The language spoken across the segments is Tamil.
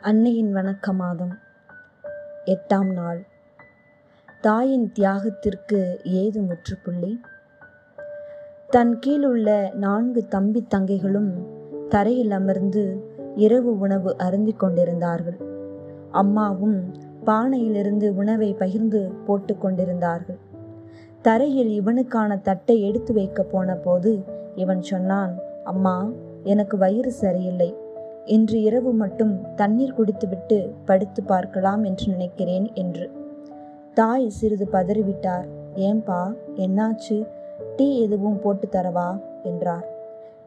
அன்னையின் வணக்க மாதம் எட்டாம் நாள். தாயின் தியாகத்திற்கு ஏது முற்றுப்புள்ளி தன் கீழுள்ள நான்கு தம்பி தங்கைகளும் தரையில் அமர்ந்து இரவு உணவு அருந்திக் கொண்டிருந்தார்கள். அம்மாவும் பானையிலிருந்து உணவை பகிர்ந்து போட்டு கொண்டிருந்தார்கள். தரையில் இவனுக்கான தட்டை எடுத்து வைக்க போன போது இவன் சொன்னான் அம்மா எனக்கு வயிறு சரியில்லை. இன்று இரவு மட்டும் தண்ணீர் குடித்துவிட்டு படுத்து பார்க்கலாம் என்று நினைக்கிறேன் என்று. தாய் சிறிது பதறிவிட்டார். ஏன்பா என்னாச்சு? டீ எதுவும் போட்டு தரவா? என்றார்.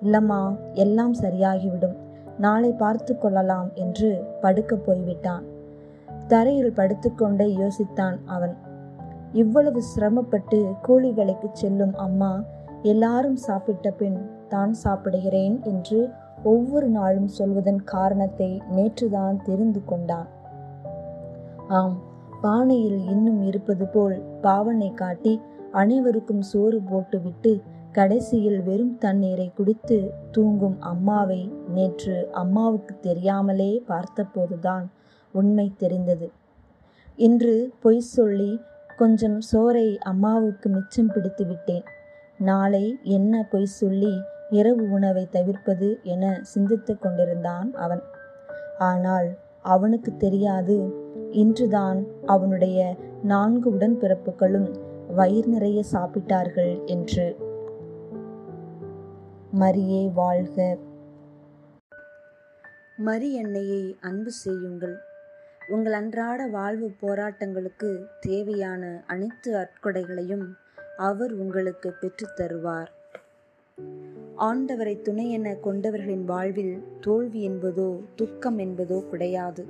இல்லம்மா எல்லாம் சரியாகிவிடும். நாளை பார்த்து கொள்ளலாம் என்று படுக்க போய்விட்டான். தரையில் படுத்துக்கொண்டே யோசித்தான் அவன். இவ்வளவு சிரமப்பட்டு கூலி வேலைக்கு செல்லும் அம்மா எல்லாரும் சாப்பிட்ட பின் தான் சாப்பிடுகிறேன் என்று ஒவ்வொரு நாளும் சொல்வதன் காரணத்தை நேற்றுதான் தெரிந்து கொண்டான். ஆம் பானையில் இன்னும் இருப்பது போல் பாவனை காட்டி அனைவருக்கும் சோறு போட்டுவிட்டு கடைசியில் வெறும் தண்ணீரை குடித்து தூங்கும் அம்மாவை நேற்று அம்மாவுக்கு தெரியாமலே பார்த்தபோதுதான் உண்மை தெரிந்தது. இன்று பொய் சொல்லி கொஞ்சம் சோறை அம்மாவுக்கு மிச்சம் பிடித்து விட்டேன் நாளை என்ன பொய் சொல்லி இரவு உணவை தவிர்ப்பது என சிந்தித்து கொண்டிருந்தான் அவன். ஆனால் அவனுக்கு தெரியாது. இன்றுதான் அவனுடைய நான்கு உடன்பிறப்புகளும் வயிறு நிறைய சாப்பிட்டார்கள் என்று. மரியே வாழ்க. மரி எண்ணெயை அன்பு செய்யுங்கள். உங்கள் அன்றாட வாழ்வு போராட்டங்களுக்கு தேவையான அனைத்து அற்கொடைகளையும் அவர் உங்களுக்கு பெற்றுத் தருவார். ஆண்டவரை துணை என கொண்டவர்களின் வாழ்வில் தோல்வி என்பதோ துக்கம் என்பதோ கிடையாது.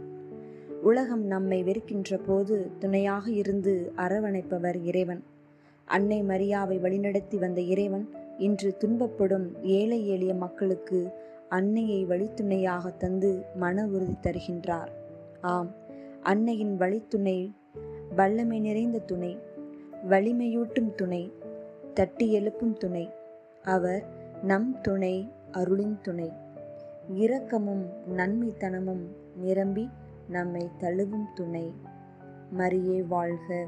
உலகம் நம்மை வெறுக்கின்ற போது துணையாக இருந்து அரவணைப்பவர் இறைவன். அன்னை மரியாவை வழிநடத்தி வந்த இறைவன் இன்று துன்பப்படும் ஏழை எளிய மக்களுக்கு அன்னையை வழித்துணையாக தந்து மன உறுதி தருகின்றார். ஆம் அன்னையின் வழித்துணை வல்லமை நிறைந்த துணை வலிமையூட்டும் துணை தட்டி எழுப்பும் துணை. அவர் நம் துணை அருளின் துணை. இரக்கமும் நன்மைத்தனமும் நிரம்பி நம்மை தழுவும் துணை. மரியே வாழ்க.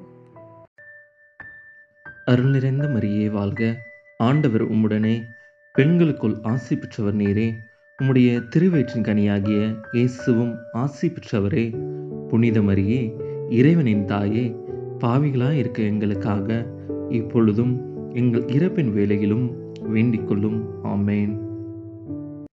அருள் நிறைந்த மரியே வாழ்க. ஆண்டவர் உம்முடனே பெண்களுக்குள் ஆசி பெற்றவர் நீரே. உம்முடைய திருவயிற்றின் கனியாகிய இயேசுவும் ஆசி பெற்றவரே. புனித மரியே இறைவனின் தாயே பாவிகளாய் இருக்க எங்களுக்காக இப்பொழுதும் எங்கள் இறப்பின் வேலையிலும் வேண்டிக் கொள்ளும். ஆமேன்.